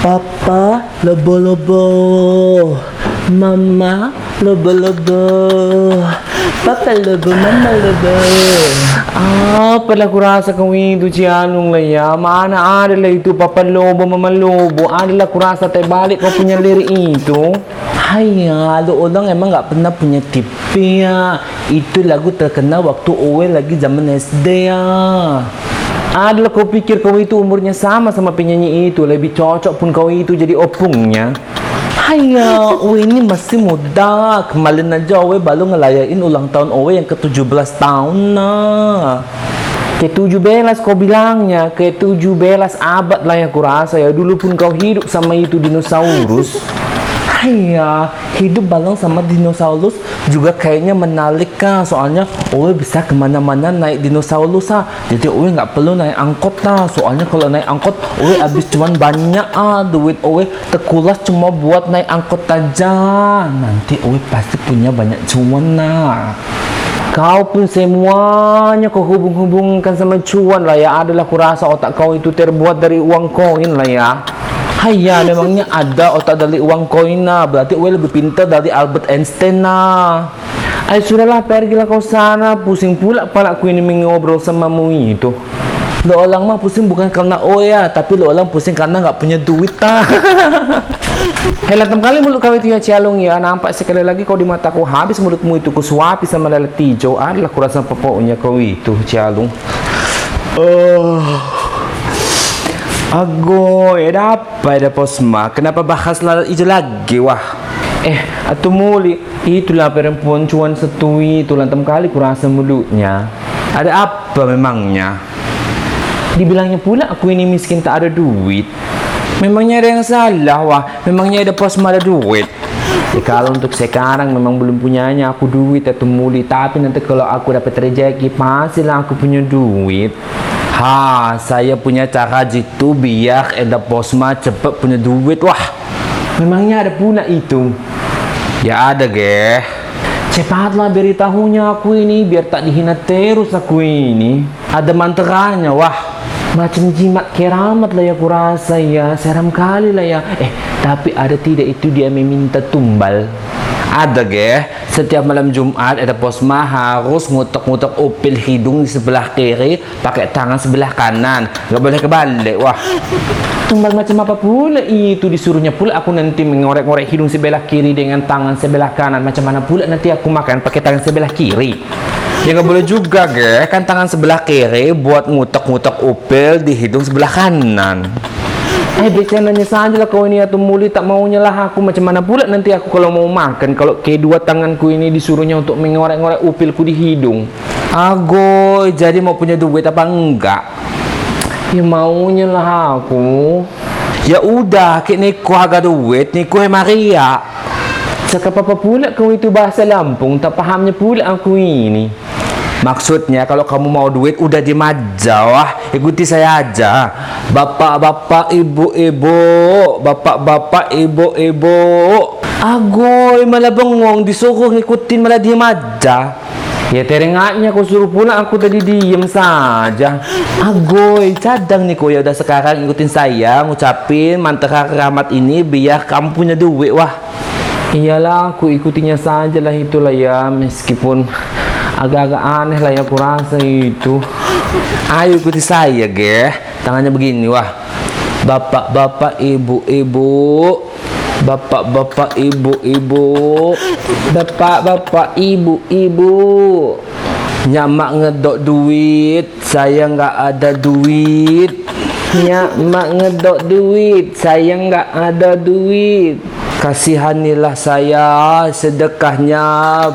Papa lebo-lebo Mama lebo-lebo Papa lebo, mama lebo Ah, pala ko rasa kung ito siya nung laya. Mana ada lah itu papa lobo, mama lobo. Ada lah kurasa tayo balik ko punya liri itu. Hai ya, lo orang emang nggak pernah punya TV ya Itu lagu terkenal waktu Owe lagi zaman SD ya Ada lah kau pikir kau itu umurnya sama sama penyanyi itu. Lebih cocok pun kau itu jadi opungnya. Hai ya, Owe ini masih muda Kemarin aja Owe baru ngelayain ulang tahun Owe yang ke-17 tahun nah Ke 17 kau bilangnya, ke 17 abad lah ya kurasa ya. Dulu pun kau hidup sama itu dinosaurus. Ya, hidup bareng sama dinosaurus juga kayaknya menarik kan Soalnya Owe bisa ke mana-mana naik dinosaurus ah Jadi Owe nggak perlu naik angkot lah Soalnya kalau naik angkot Owe habis cuman banyak ah Duit Owe terkuras cuma buat naik angkot aja. Nanti Owe pasti punya banyak cuan nah Kau pun semuanya kau hubung-hubungkan sama cuan lah ya. Adalah kurasa otak kau itu terbuat dari uang koin lah ya. Hai ya, memangnya ada otak dari uang koin nah Berarti Owe lebih pintar dari Albert Einstein nah Ay, sudahlah, pergilah kau sana. Pusing pula pala aku ini mengobrol sama mu itu. Lo orang mah pusing bukan karena oh ya, tapi lo orang pusing karena nggak punya duit ah. Helatam kali mulut kau itu ya cialung ya. Nampak sekali lagi kau di mataku habis mulutmu itu kusuapi sama lele tijo. Adalah kurasa pokoknya kau itu cialung. Oh. Agoy, ada apa ada posma? Kenapa bahas itu lagi wah? Eh, atau muli itulah perempuan cuan satu itu lantam kali kurasa mulutnya. Ada apa memangnya? Dibilangnya pula aku ini miskin tak ada duit. Memangnya ada yang salah wah? Memangnya ada posma ada duit? Ya kalau untuk sekarang memang belum punyanya aku duit atau muli tapi nanti kalau aku dapat rezeki pastilah aku punya duit. Ha, saya punya cara jitu biar ada posma cepet punya duit wah. Memangnya ada pula itu. Ya ada ge. Cepatlah beritahunya aku ini biar tak dihina terus aku ini. Ada mantranya wah. Macam jimat keramat lah ya kurasa ya. Seram kali lah ya. Eh, tapi ada tidak itu dia meminta tumbal. Ada ge, setiap malam Jumat ada posma harus ngutek-ngutek upil hidung di sebelah kiri pakai tangan sebelah kanan. Gak boleh kebalik, wah. Tumbal macam apa pula itu disuruhnya pula aku nanti mengorek-ngorek hidung sebelah kiri dengan tangan sebelah kanan. Macam mana pula nanti aku makan pakai tangan sebelah kiri? Ya nggak boleh juga, ge. Kan tangan sebelah kiri buat ngutek-ngutek upil di hidung sebelah kanan. Eh becananya saja lah kau ini atau muli tak maunya lah aku macam mana pula nanti aku kalau mau makan kalau kedua tanganku ini disuruhnya untuk mengorek-ngorek upilku di hidung. Agoy, jadi mau punya duit apa enggak? Ya maunya lah aku. Ya udah, kek niku harga duit, niku Maria. Cakap apa pula kau itu bahasa Lampung tak pahamnya pula aku ini. Maksudnya kalau kamu mau duit udah di wah ikuti saya aja. Bapak-bapak, ibu-ibu, bapak-bapak, ibu-ibu. Agoy, malah bengong disuruh ngikutin malah diem aja. Ya teringatnya kau suruh pula aku tadi diem saja. Agoy, cadang nih ya udah sekarang ikutin saya ngucapin mantra keramat ini biar kamu punya duit wah. Iyalah aku ikutinya saja lah itulah ya meskipun agak-agak aneh lah ya aku rasa itu. Ayo ikuti saya, ge. Tangannya begini, wah. Bapak-bapak, ibu-ibu. Bapak-bapak, ibu-ibu. Bapak-bapak, ibu-ibu. Nyamak ngedok duit, saya nggak ada duit. Nyamak ngedok duit, saya nggak ada duit. Kasihanilah saya sedekahnya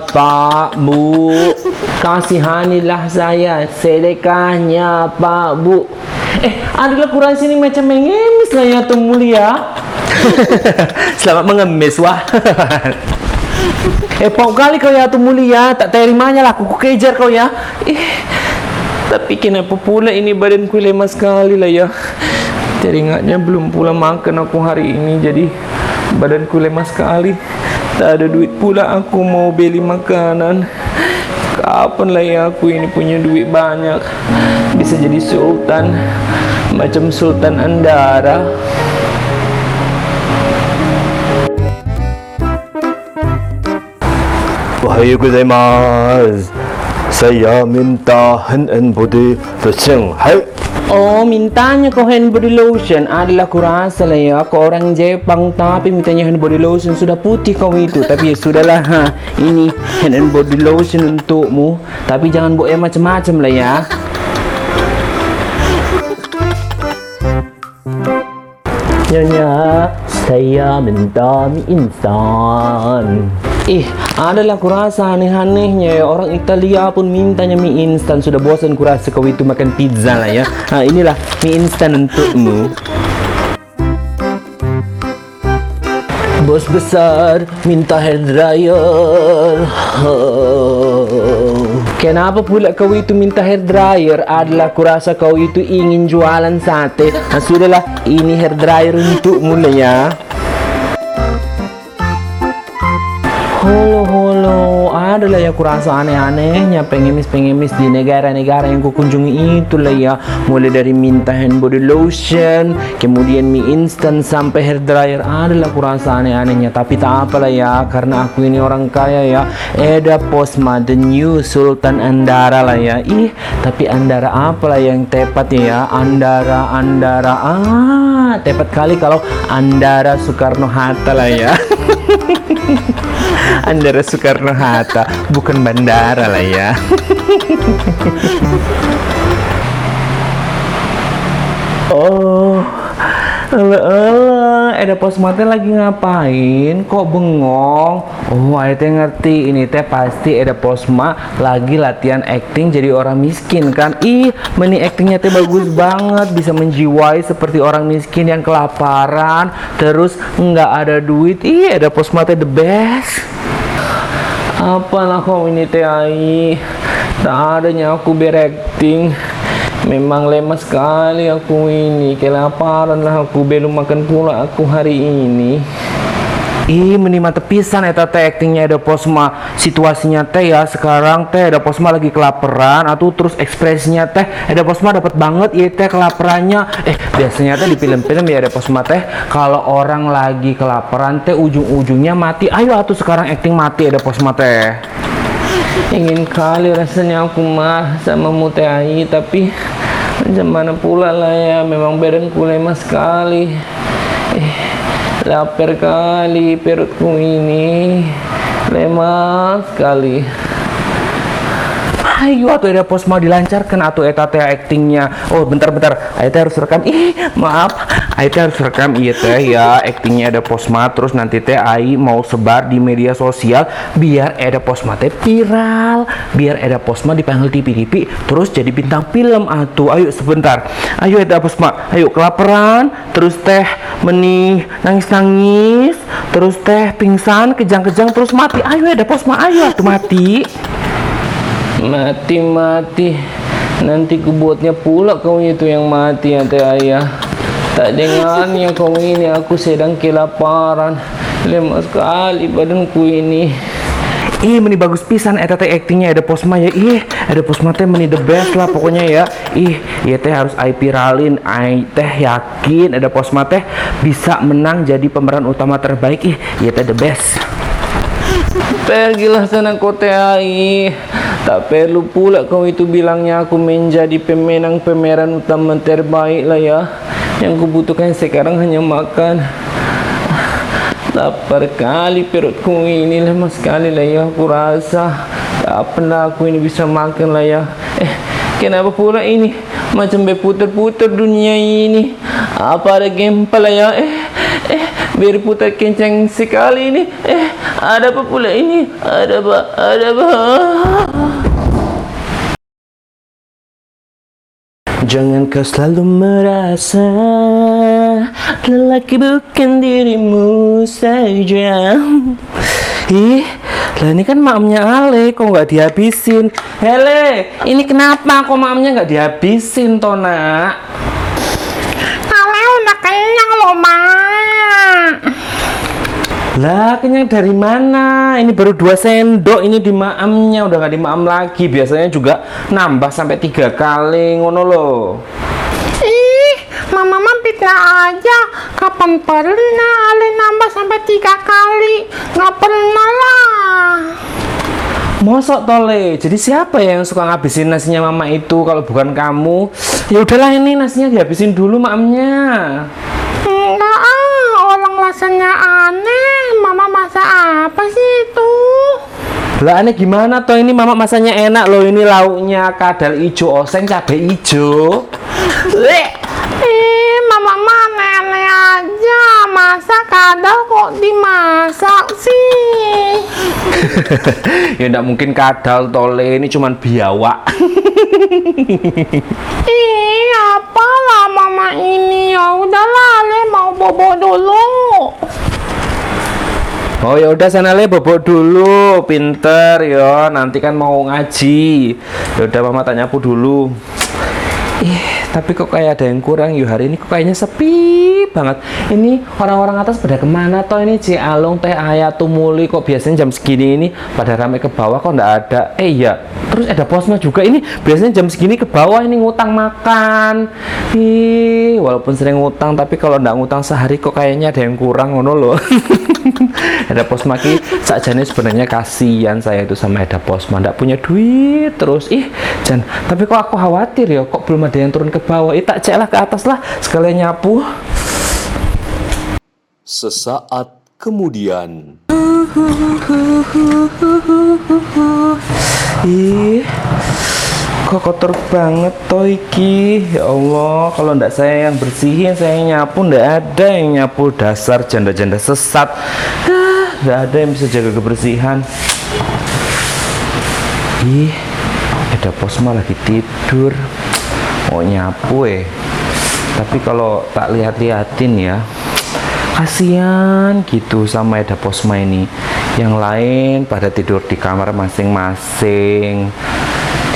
Pak Bu. Kasihanilah saya sedekahnya Pak Bu. Eh adalah kurang sini macam mengemis lah ya tuh mulia. Selamat mengemis wah. Eh pau kali kau ya tuh mulia. Tak terimanya lah aku kejar kau ya. Eh tapi kenapa pula ini badanku lemah sekali lah ya. Teringatnya belum pula makan aku hari ini jadi Badanku lemas sekali. Tak ada duit pula aku mau beli makanan. Kapan lagi aku ini punya duit banyak? Bisa jadi sultan. Macam Sultan Andara. Ohayo gozaimasu. Saya minta hand body lotion. Hai. Oh, mintanya kau hand body lotion adalah kurasa lah ya. Kau orang Jepang tapi mintanya hand body lotion sudah putih kau itu. Tapi ya sudahlah, ha. Ini hand and body lotion untukmu. Tapi jangan buat yang macam-macam lah ya. Nyonya, saya minta mie instan. Ih, adalah kurasa aneh-anehnya ya. Orang Italia pun mintanya mie instan. Sudah bosan kurasa kau itu makan pizza lah ya. Nah, inilah mie instan untukmu. Bos besar minta hair dryer. Kenapa pula kau itu minta hair dryer? Adalah kurasa kau itu ingin jualan sate. Nah, sudahlah, ini hair dryer untukmu ya. Holo, adalah ya kurasa aneh-anehnya. Pengemis-pengemis di negara-negara yang kukunjungi itu lah ya. Mulai dari minta hand body lotion, kemudian mie instan sampai hair dryer. Adalah kurasa aneh-anehnya Tapi tak apalah ya, karena aku ini orang kaya ya. Eda Posma, the new Sultan Andara lah ya. Ih, tapi Andara apalah yang tepat ya? Andara, Andara, ah tepat kali kalau Andara Soekarno-Hatta lah ya Andara Soekarno Hatta bukan bandara lah ya. oh, ala ada pos mata lagi ngapain? Kok bengong? Oh, ada teh ngerti ini teh pasti ada posma lagi latihan acting jadi orang miskin kan? Ih, meni actingnya teh bagus banget, bisa menjiwai seperti orang miskin yang kelaparan, terus nggak ada duit. Ih, ada posma teh the best. Apalah kau ini teh ai Tak adanya aku berakting. Memang lemah sekali aku ini. Kelaparan lah aku. Belum makan pula aku hari ini Ih, menima tepisan eta teh actingnya ada posma. Situasinya teh ya sekarang teh ada posma lagi kelaparan atau terus ekspresinya teh ada posma dapat banget ya teh kelaparannya eh biasanya teh di film-film ya ada posma teh kalau orang lagi kelaparan teh ujung-ujungnya mati. Ayo atuh sekarang acting mati ada posma teh. Ingin kali rasanya aku mah sama mutai tapi macam mana pula lah ya memang badanku lemah sekali lapar kali perutku ini lemah sekali Ayo atau ada pos mau dilancarkan atau eta teh actingnya oh bentar bentar Ayo harus rekam. Ih maaf. Ayo harus rekam. Iya teh ya actingnya ada posma terus nanti teh Ai mau sebar di media sosial biar ada posma teh viral biar ada posma dipanggil TV-TV terus jadi bintang film atuh. Ayo sebentar. Ayo ada posma ayo kelaparan. Terus teh meni nangis-nangis. Terus teh pingsan kejang-kejang terus mati. Ayo ada posma ayo atuh mati mati mati nanti kubuatnya pula kau itu yang mati ya teh ayah tak dengarnya kau ini aku sedang kelaparan lemah sekali badanku ini Ih, meni bagus pisan eta teh actingnya ada posma ya. Ih, ada posma teh meni the best lah pokoknya ya. Ih, ya teh harus ai viralin. Ai teh yakin ada posma teh bisa menang jadi pemeran utama terbaik. Ih, ya teh the best. Pergilah sana kote ai. Tak perlu pula kau itu bilangnya aku menjadi pemenang pemeran utama terbaik lah ya. Yang kubutuhkan sekarang hanya makan. Lapar kali perutku ini lemah sekali lah ya aku rasa. Tak pernah aku ini bisa makan lah ya. Eh, kenapa pula ini? Macam berputar-putar dunia ini. Apa ada gempa lah ya? Eh, eh, berputar kencang sekali ini. Eh, ada apa pula ini? Ada apa? Ada apa? Jangan kau selalu merasa Lelaki bukan dirimu saja Ih, lah ini kan maamnya Ale, kok nggak dihabisin? Hele, ini kenapa kok maamnya nggak dihabisin, Tona? Ale udah kenyang loh, Mak. Lah, kenyang dari mana? Ini baru dua sendok, ini di maamnya, udah nggak di maam lagi. Biasanya juga nambah sampai tiga kali, ngono loh. Ih, Mama fitnah aja. Kapan pernah Ale nambah sampai tiga kali? Nggak pernah lah. Mosok tole. Jadi siapa ya yang suka ngabisin nasinya mama itu kalau bukan kamu? Ya udahlah ini nasinya dihabisin dulu mamnya. Enggak rasanya aneh. Mama masak apa sih itu? Lah aneh gimana toh ini mama masanya enak loh ini lauknya kadal ijo oseng cabe ijo. Ih, mama mah aneh-aneh aja. Masa kadal kok dimasak sih? ya enggak mungkin kadal tole ini cuman biawak. Ih, apalah mama ini? Ya udahlah, Le mau bobo dulu. Oh ya udah sana le bobok dulu, pinter ya. Nanti kan mau ngaji. Ya udah mama tanya aku dulu. Ih, tapi kok kayak ada yang kurang yuk hari ini kok kayaknya sepi banget. Ini orang-orang atas pada ke mana toh ini C Alung, Teh Ayat, Tumuli kok biasanya jam segini ini pada rame ke bawah kok ndak ada. Eh iya, terus ada posma juga ini. Biasanya jam segini ke bawah ini ngutang makan. Ih, walaupun sering ngutang tapi kalau ndak ngutang sehari kok kayaknya ada yang kurang ngono loh. ada posma ki sakjane sebenarnya kasihan saya itu sama ada posma ndak punya duit terus. Ih Jan tapi kok aku khawatir ya kok belum ada yang turun ke bawah. Ih tak cek lah ke atas lah. Sekalian nyapu Sesaat kemudian. ih kok kotor banget toh iki? Ya Allah kalau ndak saya yang bersihin saya yang nyapu ndak ada yang nyapu. Dasar janda-janda sesat. Ndak ada yang bisa jaga kebersihan. Ih ada posma lagi tidur. Mau nyapu eh. Tapi kalau tak lihat-liatin ya kasihan gitu sama Eda Posma ini. Yang lain pada tidur di kamar masing-masing.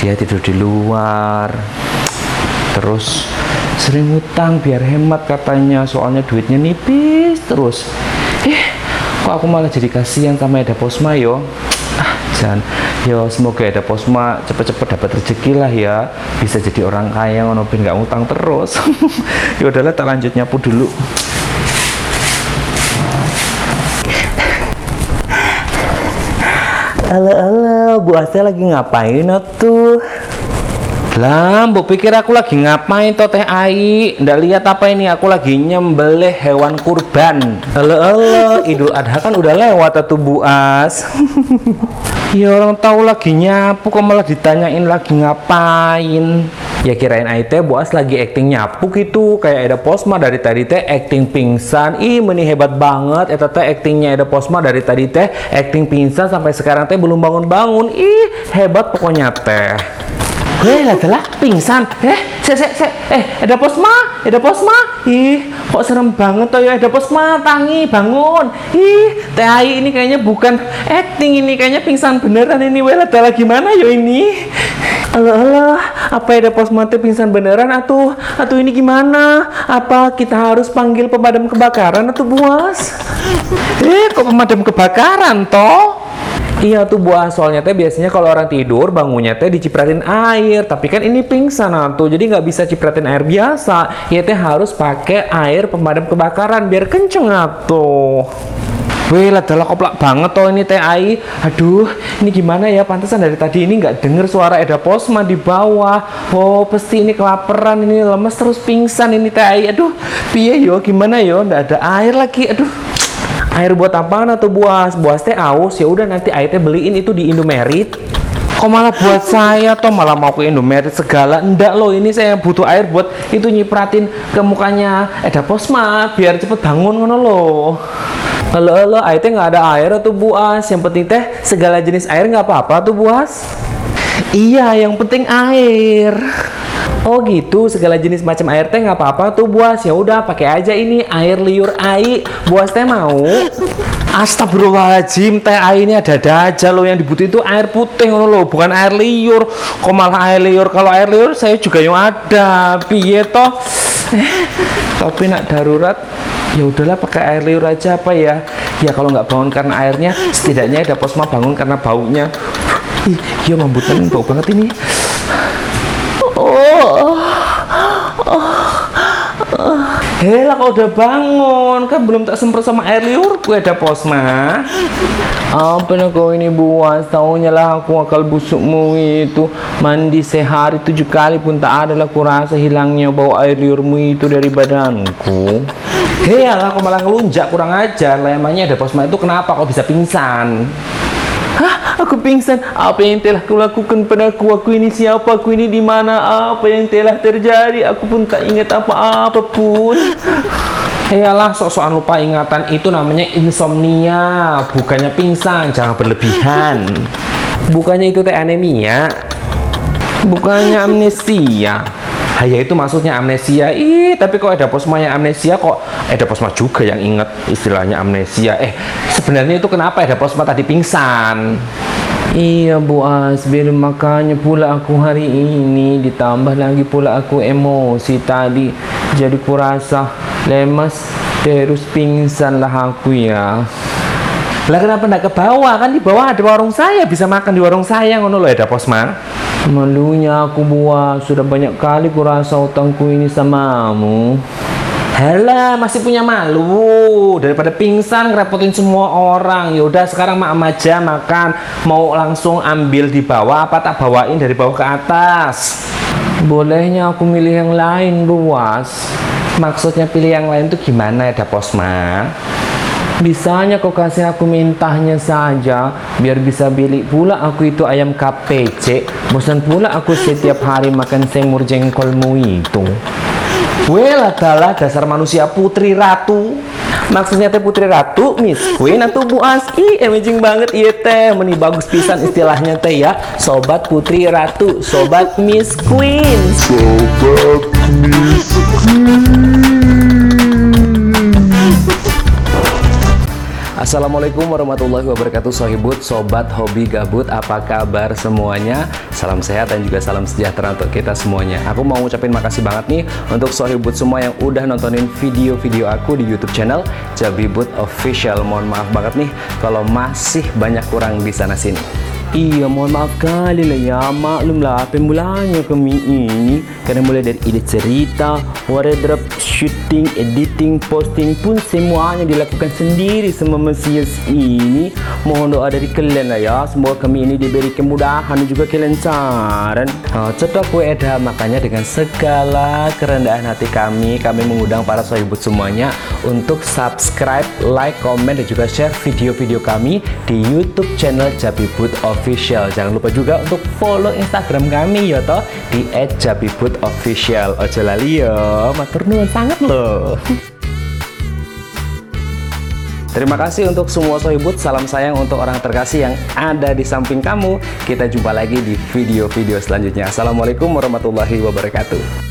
Dia tidur di luar. Terus sering utang biar hemat katanya. Soalnya duitnya nipis terus. Eh kok aku malah jadi kasihan sama Eda Posma yo? Ah yo semoga Eda Posma cepet-cepet dapat rezeki lah ya. Bisa jadi orang kaya ngono nggak utang terus. Ya udahlah tak lanjut nyapu dulu Halo, halo, Bu Asa lagi ngapain tuh? Lah, mbok pikir aku lagi ngapain toh teh Ai? Ndak lihat apa ini? Aku lagi nyembelih hewan kurban. Halo, halo, Idul Adha kan udah lewat tuh Bu As. ya orang tahu lagi nyapu kok malah ditanyain lagi ngapain. Ya kirain Ai teh Bu As lagi acting nyapu gitu, kayak ada Posma dari tadi teh acting pingsan. Ih, meni hebat banget eta teh actingnya ada Posma dari tadi teh acting pingsan sampai sekarang teh belum bangun-bangun. Ih, hebat pokoknya teh. Hei, lah telah pingsan. Eh, se se se. Eh, ada posma, ada posma. Ih, kok serem banget toh ya ada posma. Tangi, bangun. Ih, Teh Ai ini kayaknya bukan acting ini, kayaknya pingsan beneran ini. Wela telah gimana yo ini? Halo, halo, apa ada posma teh pingsan beneran atuh? Atuh ini gimana? Apa kita harus panggil pemadam kebakaran atau buas? Eh, kok pemadam kebakaran toh? Iya tuh buah soalnya teh biasanya kalau orang tidur bangunnya teh dicipratin air tapi kan ini pingsan tuh jadi nggak bisa cipratin air biasa ya teh harus pakai air pemadam kebakaran biar kenceng atuh Wih, adalah koplak banget toh ini teh Ai. Aduh, ini gimana ya? Pantesan dari tadi ini nggak denger suara Eda Posma di bawah. Oh, pasti ini kelaparan, ini lemes terus pingsan ini teh Ai. Aduh, piye yo? Gimana yo? Nggak ada air lagi. Aduh, air buat apaan atau buas buas teh aus ya udah nanti airnya beliin itu di Indomaret kok malah buat saya toh malah mau ke Indomaret segala enggak loh ini saya butuh air buat itu nyipratin ke mukanya Eda Posma biar cepet bangun ngono loh halo halo airnya nggak ada air tuh buas yang penting teh segala jenis air nggak apa-apa tuh buas iya yang penting air Oh gitu, segala jenis macam air teh nggak apa-apa tuh buas. Ya udah pakai aja ini air liur ai. Buas teh mau? Astagfirullahaladzim, teh ai ini ada-ada aja loh yang dibutuhin itu air putih loh, bukan air liur. Kok malah air liur? Kalau air liur saya juga yang ada. Piye toh? Eh, tapi nak darurat ya udahlah pakai air liur aja apa ya? Ya kalau nggak bangun karena airnya setidaknya ada posma bangun karena baunya. Iya mambutan bau banget ini. Hela kau udah bangun? Kan belum tak semprot sama air liur gue ada posma. Apa nak kau ini buas? Taunya lah aku akal busukmu itu. Mandi sehari tujuh kali pun tak ada lah aku rasa hilangnya bau air liurmu itu dari badanku. Hela kau malah ngelunjak kurang ajar lah emangnya ada posma itu kenapa kau bisa pingsan Hah, aku pingsan. Apa yang telah kau lakukan padaku? Aku ini siapa? Aku ini di mana? Apa yang telah terjadi? Aku pun tak ingat apa-apa pun. Iyalah sok-sokan lupa ingatan itu namanya insomnia bukannya pingsan jangan berlebihan Bukannya itu teh anemia? Bukannya amnesia? Ah, ya itu maksudnya amnesia. Ih tapi kok ada posma yang amnesia kok? Ada posma juga yang inget istilahnya amnesia. Eh sebenarnya itu kenapa ada posma tadi pingsan? Iya Bu Asbir makanya pula aku hari ini ditambah lagi pula aku emosi tadi. Jadi kurasa lemas terus pingsan lah aku ya. Lah kenapa nggak ke bawah? Kan di bawah ada warung saya bisa makan di warung saya ngono loh ada posma malunya aku buat sudah banyak kali kurasa utangku ini samamu Halah, masih punya malu daripada pingsan ngerepotin semua orang. Ya udah sekarang mak aja makan. Mau langsung ambil di bawah apa tak bawain dari bawah ke atas? bolehnya aku milih yang lain buas Maksudnya pilih yang lain tuh gimana ya, Posma? Bisanya kau kasih aku mintahnya saja Biar bisa beli pula aku itu ayam KPC Bosan pula aku setiap hari makan semur jengkolmu itu Well, adalah dasar manusia putri ratu. Maksudnya teh putri ratu, Miss Queen atau Bu Aski. Amazing banget iya teh. Meni bagus pisan istilahnya teh ya. Sobat putri ratu, sobat Miss Queen Assalamualaikum warahmatullahi wabarakatuh Sohibut, Sobat Hobi Gabut Apa kabar semuanya? Salam sehat dan juga salam sejahtera untuk kita semuanya. Aku mau ngucapin makasih banget nih Untuk Sohibut semua yang udah nontonin video-video aku di Youtube channel Jabibut Official. Mohon maaf banget nih Kalau masih banyak kurang di sana-sini Iya, mohon maaf kali lah ya. Maklum lah, pemulanya kami ini. Karena mulai dari ide cerita, wardrobe, shooting, editing, posting pun semuanya dilakukan sendiri sama Mesias ini. Mohon doa dari kalian lah ya. Semoga kami ini diberi kemudahan dan juga kelancaran. Oh, cetok kue eda, makanya dengan segala kerendahan hati kami, kami mengundang para sohibut semuanya untuk subscribe, like, komen, dan juga share video-video kami di YouTube channel Jabibut Official. Jangan lupa juga untuk follow Instagram kami ya toh di @jabibutofficial. Ojo lali yo, matur nuwun sangat loh. Terima kasih untuk semua sohibut. Salam sayang untuk orang terkasih yang ada di samping kamu. Kita jumpa lagi di video-video selanjutnya. Assalamualaikum warahmatullahi wabarakatuh.